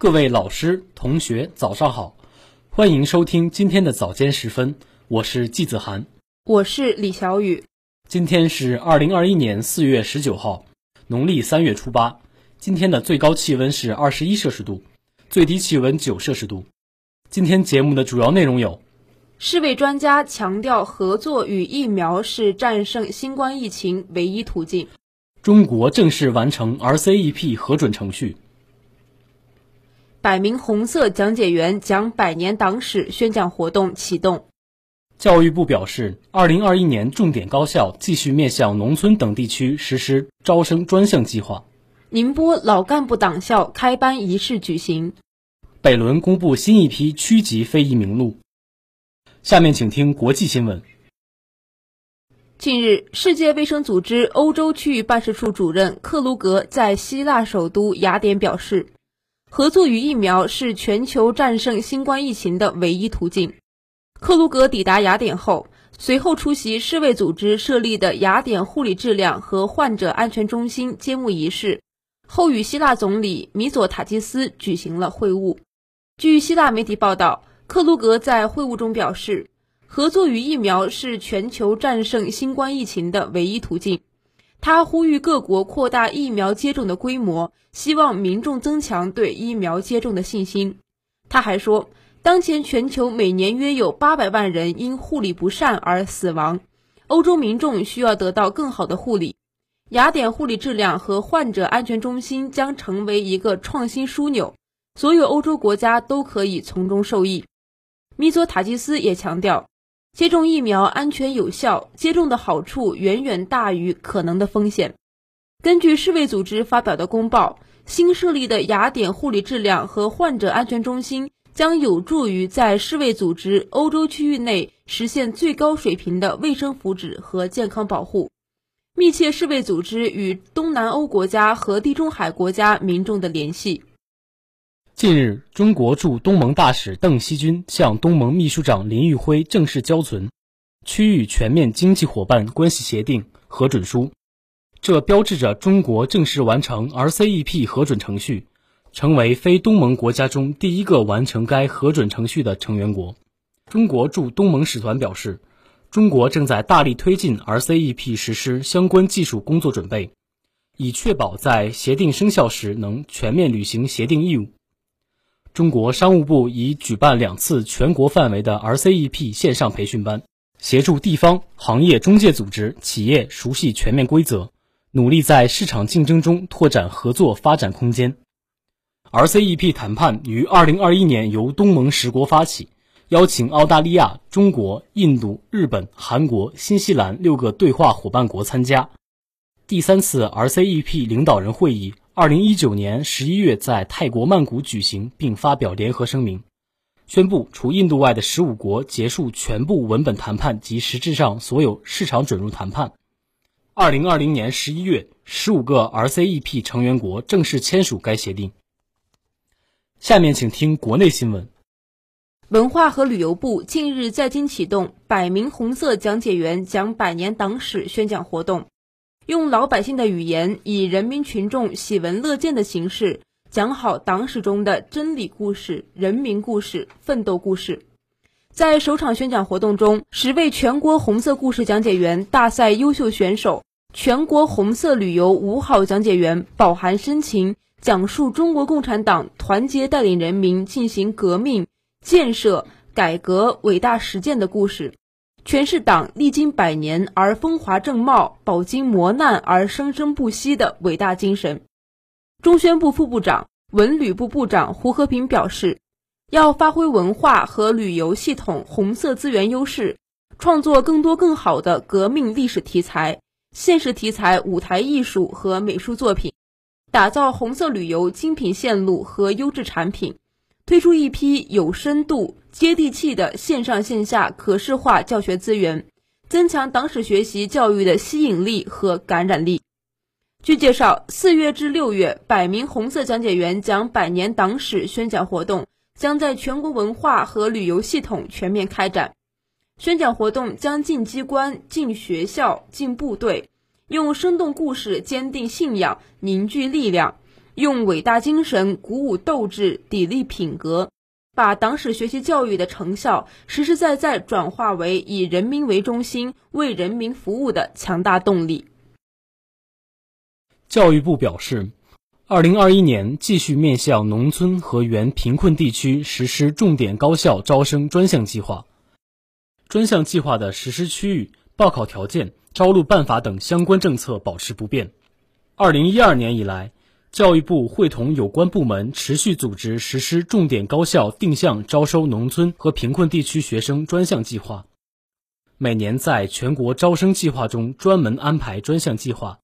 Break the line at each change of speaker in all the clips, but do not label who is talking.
各位老师、同学，早上好！欢迎收听今天的早间时分，我是季子涵，
我是李小雨。
今天是二零二一年四月十九号，农历三月初八。今天的最高气温是二十一摄氏度，最低气温九摄氏度。今天节目的主要内容有：
世卫专家强调，合作与疫苗是战胜新冠疫情唯一途径；
中国正式完成 RCEP 核准程序。
百名红色讲解员讲百年党史宣讲活动启动。
教育部表示，二零二一年重点高校继续面向农村等地区实施招生专项计划。
宁波老干部党校开班仪式举行。
北仑公布新一批区级非遗名录。下面请听国际新闻。
近日，世界卫生组织欧洲区域办事处主任克鲁格在希腊首都雅典表示。合作与疫苗是全球战胜新冠疫情的唯一途径。克鲁格抵达雅典后，随后出席世卫组织设立的雅典护理质量和患者安全中心揭幕仪式，后与希腊总理米佐塔基斯举行了会晤。据希腊媒体报道，克鲁格在会晤中表示，合作与疫苗是全球战胜新冠疫情的唯一途径。他呼吁各国扩大疫苗接种的规模，希望民众增强对疫苗接种的信心。他还说，当前全球每年约有八百万人因护理不善而死亡，欧洲民众需要得到更好的护理。雅典护理质量和患者安全中心将成为一个创新枢纽，所有欧洲国家都可以从中受益。米佐塔基斯也强调。接种疫苗安全有效，接种的好处远远大于可能的风险。根据世卫组织发表的公报，新设立的雅典护理质量和患者安全中心将有助于在世卫组织欧洲区域内实现最高水平的卫生福祉和健康保护，密切世卫组织与东南欧国家和地中海国家民众的联系。
近日，中国驻东盟大使邓锡军向东盟秘书长林玉辉正式交存《区域全面经济伙伴关系协定》核准书，这标志着中国正式完成 RCEP 核准程序，成为非东盟国家中第一个完成该核准程序的成员国。中国驻东盟使团表示，中国正在大力推进 RCEP 实施相关技术工作准备，以确保在协定生效时能全面履行协定义务。中国商务部已举办两次全国范围的 RCEP 线上培训班，协助地方、行业中介组织、企业熟悉全面规则，努力在市场竞争中拓展合作发展空间。RCEP 谈判于2021年由东盟十国发起，邀请澳大利亚、中国、印度、日本、韩国、新西兰六个对话伙伴国参加。第三次 RCEP 领导人会议。二零一九年十一月在泰国曼谷举行，并发表联合声明，宣布除印度外的十五国结束全部文本谈判及实质上所有市场准入谈判。二零二零年十一月，十五个 RCEP 成员国正式签署该协定。下面请听国内新闻。
文化和旅游部近日在京启动百名红色讲解员讲百年党史宣讲活动。用老百姓的语言，以人民群众喜闻乐见的形式讲好党史中的真理故事、人民故事、奋斗故事。在首场宣讲活动中，十位全国红色故事讲解员大赛优秀选手、全国红色旅游五好讲解员饱含深情讲述中国共产党团结带领人民进行革命、建设、改革伟大实践的故事。诠释党历经百年而风华正茂、饱经磨难而生生不息的伟大精神。中宣部副部长、文旅部部长胡和平表示，要发挥文化和旅游系统红色资源优势，创作更多更好的革命历史题材、现实题材舞台艺术和美术作品，打造红色旅游精品线路和优质产品。推出一批有深度、接地气的线上线下可视化教学资源，增强党史学习教育的吸引力和感染力。据介绍，四月至六月，百名红色讲解员讲百年党史宣讲活动将在全国文化和旅游系统全面开展。宣讲活动将进机关、进学校、进部队，用生动故事坚定信仰、凝聚力量。用伟大精神鼓舞斗志、砥砺品格，把党史学习教育的成效实实在在转化为以人民为中心、为人民服务的强大动力。
教育部表示，二零二一年继续面向农村和原贫困地区实施重点高校招生专项计划。专项计划的实施区域、报考条件、招录办法等相关政策保持不变。二零一二年以来。教育部会同有关部门持续组织实施重点高校定向招收农村和贫困地区学生专项计划，每年在全国招生计划中专门安排专项计划，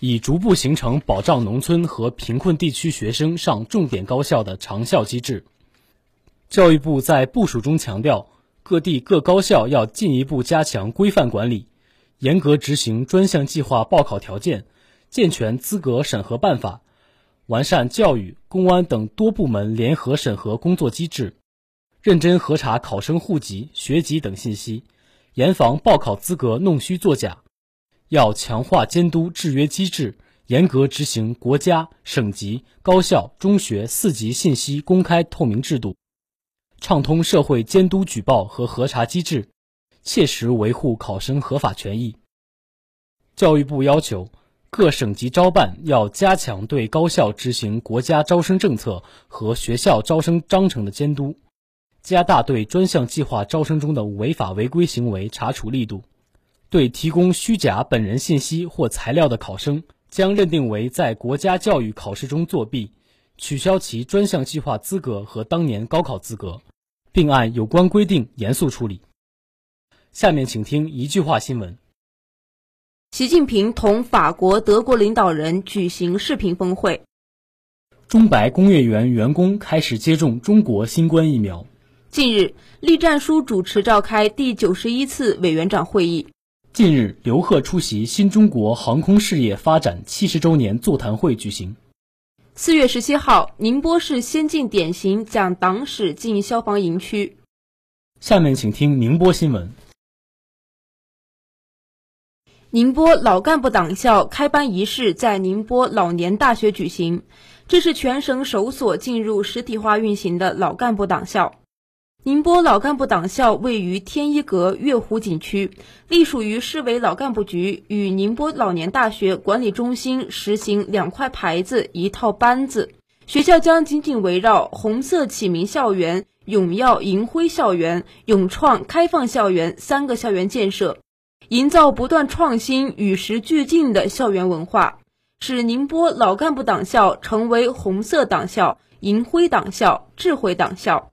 以逐步形成保障农村和贫困地区学生上重点高校的长效机制。教育部在部署中强调，各地各高校要进一步加强规范管理，严格执行专项计划报考条件，健全资格审核办法。完善教育、公安等多部门联合审核工作机制，认真核查考生户籍、学籍等信息，严防报考资格弄虚作假。要强化监督制约机制，严格执行国家、省级、高校、中学四级信息公开透明制度，畅通社会监督举报和核查机制，切实维护考生合法权益。教育部要求。各省级招办要加强对高校执行国家招生政策和学校招生章程的监督，加大对专项计划招生中的违法违规行为查处力度。对提供虚假本人信息或材料的考生，将认定为在国家教育考试中作弊，取消其专项计划资格和当年高考资格，并按有关规定严肃处理。下面请听一句话新闻。
习近平同法国、德国领导人举行视频峰会。
中白工业园员工开始接种中国新冠疫苗。
近日，栗战书主持召开第九十一次委员长会议。
近日，刘鹤出席新中国航空事业发展七十周年座谈会举行。
四月十七号，宁波市先进典型讲党史进消防营区。
下面请听宁波新闻。
宁波老干部党校开班仪式在宁波老年大学举行，这是全省首所进入实体化运行的老干部党校。宁波老干部党校位于天一阁月湖景区，隶属于市委老干部局，与宁波老年大学管理中心实行两块牌子一套班子。学校将紧紧围绕红色启明校园、永耀银辉校园、永创开放校园三个校园建设。营造不断创新、与时俱进的校园文化，使宁波老干部党校成为红色党校、银辉党校、智慧党校。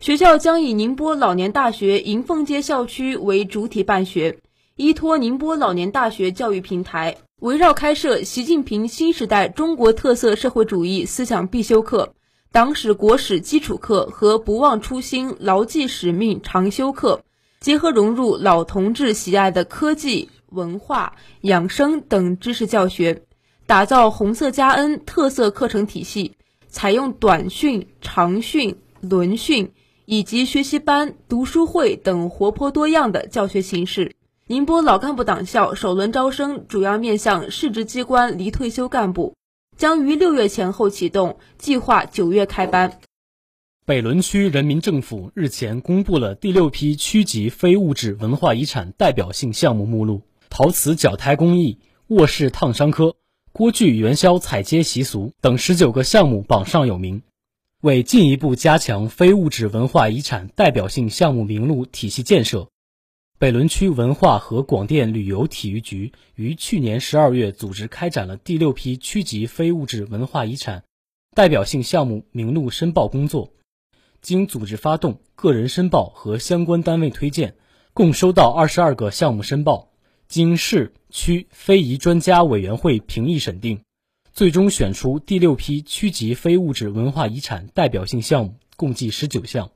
学校将以宁波老年大学银凤街校区为主体办学，依托宁波老年大学教育平台，围绕开设习近平新时代中国特色社会主义思想必修课、党史国史基础课和不忘初心、牢记使命长修课。结合融入老同志喜爱的科技、文化、养生等知识教学，打造红色加 N 特色课程体系，采用短训、长训、轮训以及学习班、读书会等活泼多样的教学形式。宁波老干部党校首轮招生主要面向市直机关离退休干部，将于六月前后启动，计划九月开班。
北仑区人民政府日前公布了第六批区级非物质文化遗产代表性项目目录，陶瓷绞胎工艺、卧室烫伤科、锅具元宵彩接习俗等十九个项目榜上有名。为进一步加强非物质文化遗产代表性项目名录体系建设，北仑区文化和广电旅游体育局于去年十二月组织开展了第六批区级非物质文化遗产代表性项目名录申报工作。经组织发动、个人申报和相关单位推荐，共收到二十二个项目申报，经市区非遗专家委员会评议审定，最终选出第六批区级非物质文化遗产代表性项目，共计十九项，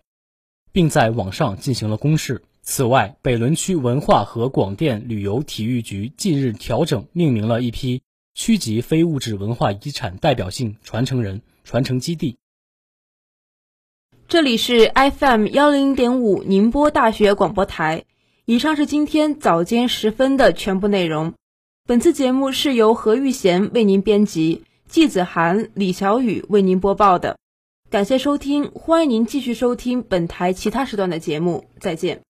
并在网上进行了公示。此外，北仑区文化和广电旅游体育局近日调整命名了一批区级非物质文化遗产代表性传承人、传承基地。
这里是 FM 幺零点五宁波大学广播台。以上是今天早间时分的全部内容。本次节目是由何玉贤为您编辑。季子涵、李小雨为您播报的。感谢收听，欢迎您继续收听本台其他时段的节目，再见。